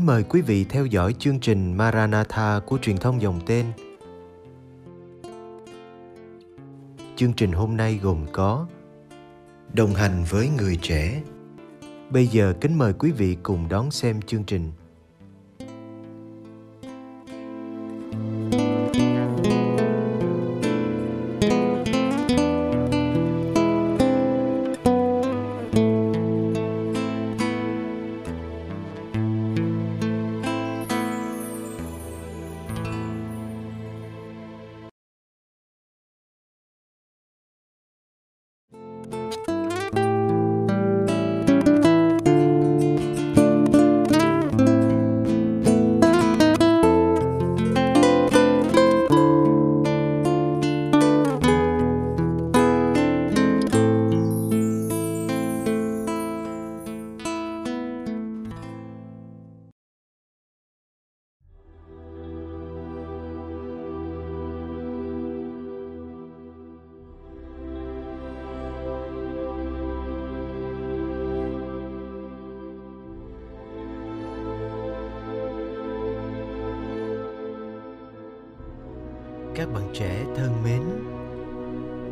kính mời quý vị theo dõi chương trình Maranatha của truyền thông dòng tên. Chương trình hôm nay gồm có Đồng hành với người trẻ. Bây giờ kính mời quý vị cùng đón xem chương trình. Các bạn trẻ thân mến.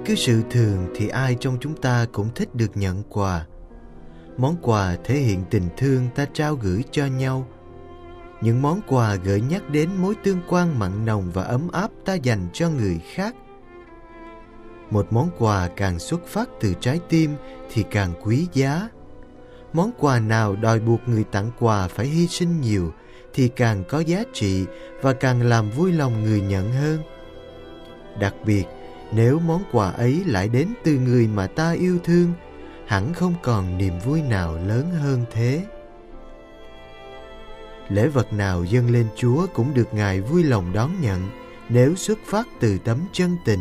Cứ sự thường thì ai trong chúng ta cũng thích được nhận quà. Món quà thể hiện tình thương ta trao gửi cho nhau. Những món quà gợi nhắc đến mối tương quan mặn nồng và ấm áp ta dành cho người khác. Một món quà càng xuất phát từ trái tim thì càng quý giá. Món quà nào đòi buộc người tặng quà phải hy sinh nhiều thì càng có giá trị và càng làm vui lòng người nhận hơn đặc biệt, nếu món quà ấy lại đến từ người mà ta yêu thương, hẳn không còn niềm vui nào lớn hơn thế. Lễ vật nào dâng lên chúa cũng được ngài vui lòng đón nhận nếu xuất phát từ tấm chân tình.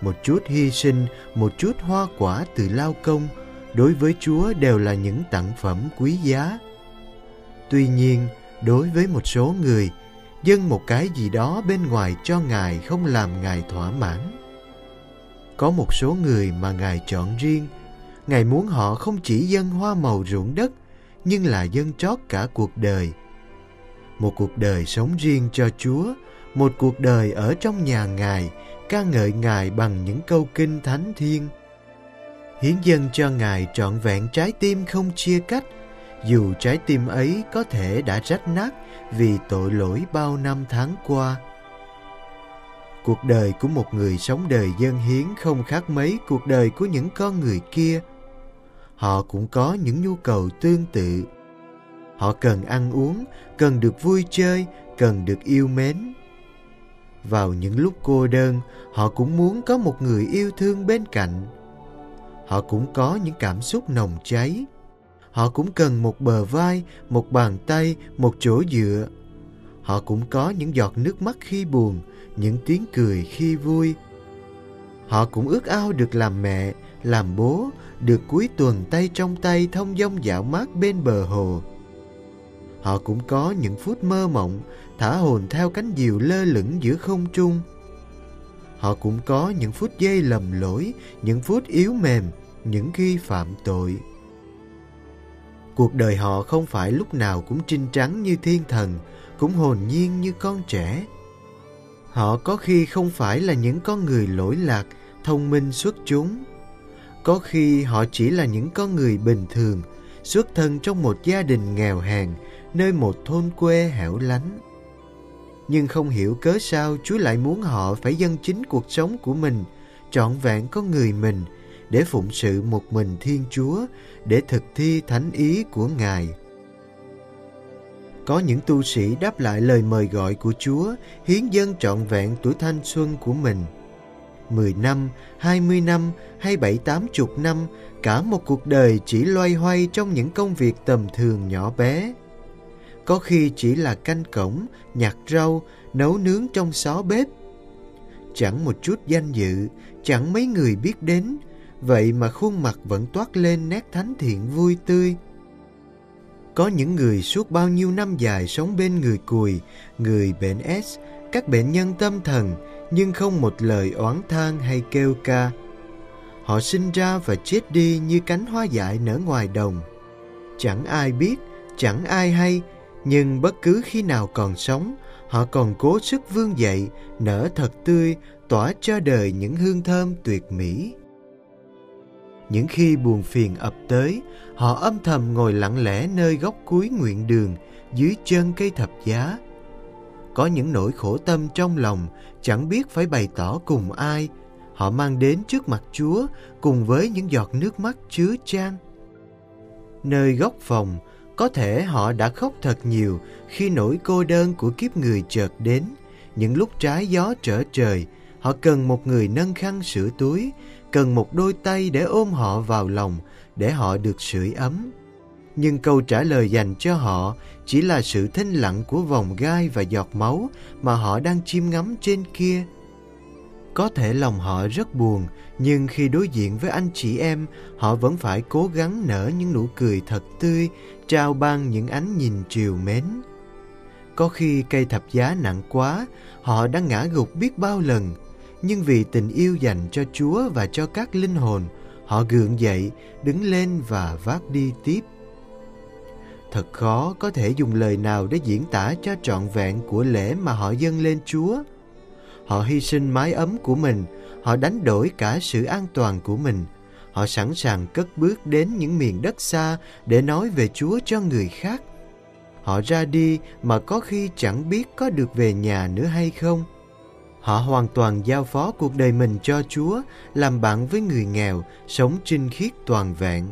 Một chút hy sinh, một chút hoa quả từ lao công đối với chúa đều là những tặng phẩm quý giá. Tuy nhiên, đối với một số người dâng một cái gì đó bên ngoài cho ngài không làm ngài thỏa mãn. Có một số người mà ngài chọn riêng. Ngài muốn họ không chỉ dâng hoa màu ruộng đất, nhưng là dâng trót cả cuộc đời. Một cuộc đời sống riêng cho chúa, một cuộc đời ở trong nhà ngài, ca ngợi ngài bằng những câu kinh thánh thiên hiến dâng cho ngài trọn vẹn trái tim không chia cách dù trái tim ấy có thể đã rách nát vì tội lỗi bao năm tháng qua, cuộc đời của một người sống đời dân hiến không khác mấy cuộc đời của những con người kia. Họ cũng có những nhu cầu tương tự. Họ cần ăn uống, cần được vui chơi, cần được yêu mến. Vào những lúc cô đơn, họ cũng muốn có một người yêu thương bên cạnh. Họ cũng có những cảm xúc nồng cháy họ cũng cần một bờ vai, một bàn tay, một chỗ dựa. Họ cũng có những giọt nước mắt khi buồn, những tiếng cười khi vui. Họ cũng ước ao được làm mẹ, làm bố, được cuối tuần tay trong tay thông dong dạo mát bên bờ hồ. Họ cũng có những phút mơ mộng, thả hồn theo cánh diều lơ lửng giữa không trung. Họ cũng có những phút giây lầm lỗi, những phút yếu mềm, những khi phạm tội cuộc đời họ không phải lúc nào cũng trinh trắng như thiên thần, cũng hồn nhiên như con trẻ. Họ có khi không phải là những con người lỗi lạc, thông minh xuất chúng. Có khi họ chỉ là những con người bình thường, xuất thân trong một gia đình nghèo hèn, nơi một thôn quê hẻo lánh. Nhưng không hiểu cớ sao chúa lại muốn họ phải dâng chính cuộc sống của mình, trọn vẹn con người mình để phụng sự một mình thiên chúa để thực thi thánh ý của ngài có những tu sĩ đáp lại lời mời gọi của Chúa, hiến dâng trọn vẹn tuổi thanh xuân của mình. Mười năm, hai mươi năm hay bảy tám chục năm, cả một cuộc đời chỉ loay hoay trong những công việc tầm thường nhỏ bé. Có khi chỉ là canh cổng, nhặt rau, nấu nướng trong xó bếp. Chẳng một chút danh dự, chẳng mấy người biết đến, vậy mà khuôn mặt vẫn toát lên nét thánh thiện vui tươi. Có những người suốt bao nhiêu năm dài sống bên người cùi, người bệnh S, các bệnh nhân tâm thần, nhưng không một lời oán than hay kêu ca. Họ sinh ra và chết đi như cánh hoa dại nở ngoài đồng. Chẳng ai biết, chẳng ai hay, Nhưng bất cứ khi nào còn sống, họ còn cố sức vươn dậy, nở thật tươi, tỏa cho đời những hương thơm tuyệt mỹ. Những khi buồn phiền ập tới, họ âm thầm ngồi lặng lẽ nơi góc cuối nguyện đường, dưới chân cây thập giá. Có những nỗi khổ tâm trong lòng, chẳng biết phải bày tỏ cùng ai. Họ mang đến trước mặt Chúa cùng với những giọt nước mắt chứa chan. Nơi góc phòng, có thể họ đã khóc thật nhiều khi nỗi cô đơn của kiếp người chợt đến. Những lúc trái gió trở trời, họ cần một người nâng khăn sửa túi, cần một đôi tay để ôm họ vào lòng, để họ được sưởi ấm. Nhưng câu trả lời dành cho họ chỉ là sự thinh lặng của vòng gai và giọt máu mà họ đang chiêm ngắm trên kia. Có thể lòng họ rất buồn, nhưng khi đối diện với anh chị em, họ vẫn phải cố gắng nở những nụ cười thật tươi, trao ban những ánh nhìn chiều mến. Có khi cây thập giá nặng quá, họ đã ngã gục biết bao lần, nhưng vì tình yêu dành cho Chúa và cho các linh hồn, họ gượng dậy, đứng lên và vác đi tiếp. Thật khó có thể dùng lời nào để diễn tả cho trọn vẹn của lễ mà họ dâng lên Chúa. Họ hy sinh mái ấm của mình, họ đánh đổi cả sự an toàn của mình. Họ sẵn sàng cất bước đến những miền đất xa để nói về Chúa cho người khác. Họ ra đi mà có khi chẳng biết có được về nhà nữa hay không. Họ hoàn toàn giao phó cuộc đời mình cho Chúa, làm bạn với người nghèo, sống trinh khiết toàn vẹn.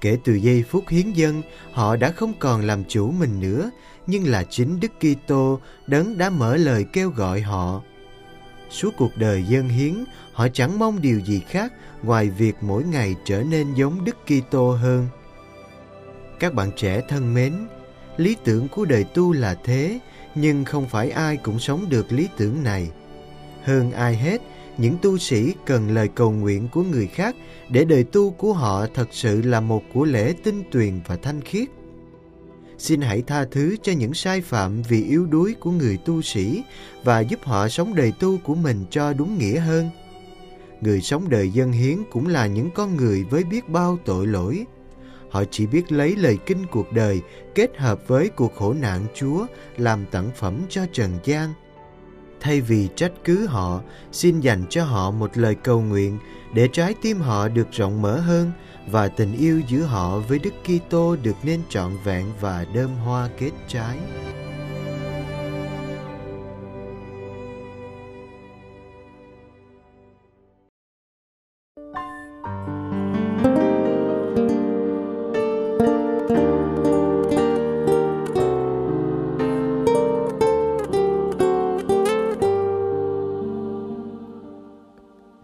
Kể từ giây phút hiến dân, họ đã không còn làm chủ mình nữa, nhưng là chính Đức Kitô đấng đã mở lời kêu gọi họ. Suốt cuộc đời dân hiến, họ chẳng mong điều gì khác ngoài việc mỗi ngày trở nên giống Đức Kitô hơn. Các bạn trẻ thân mến, lý tưởng của đời tu là thế, nhưng không phải ai cũng sống được lý tưởng này. Hơn ai hết, những tu sĩ cần lời cầu nguyện của người khác để đời tu của họ thật sự là một của lễ tinh tuyền và thanh khiết. Xin hãy tha thứ cho những sai phạm vì yếu đuối của người tu sĩ và giúp họ sống đời tu của mình cho đúng nghĩa hơn. Người sống đời dân hiến cũng là những con người với biết bao tội lỗi. Họ chỉ biết lấy lời kinh cuộc đời, kết hợp với cuộc khổ nạn Chúa, làm tặng phẩm cho trần gian – thay vì trách cứ họ, xin dành cho họ một lời cầu nguyện để trái tim họ được rộng mở hơn và tình yêu giữa họ với Đức Kitô được nên trọn vẹn và đơm hoa kết trái.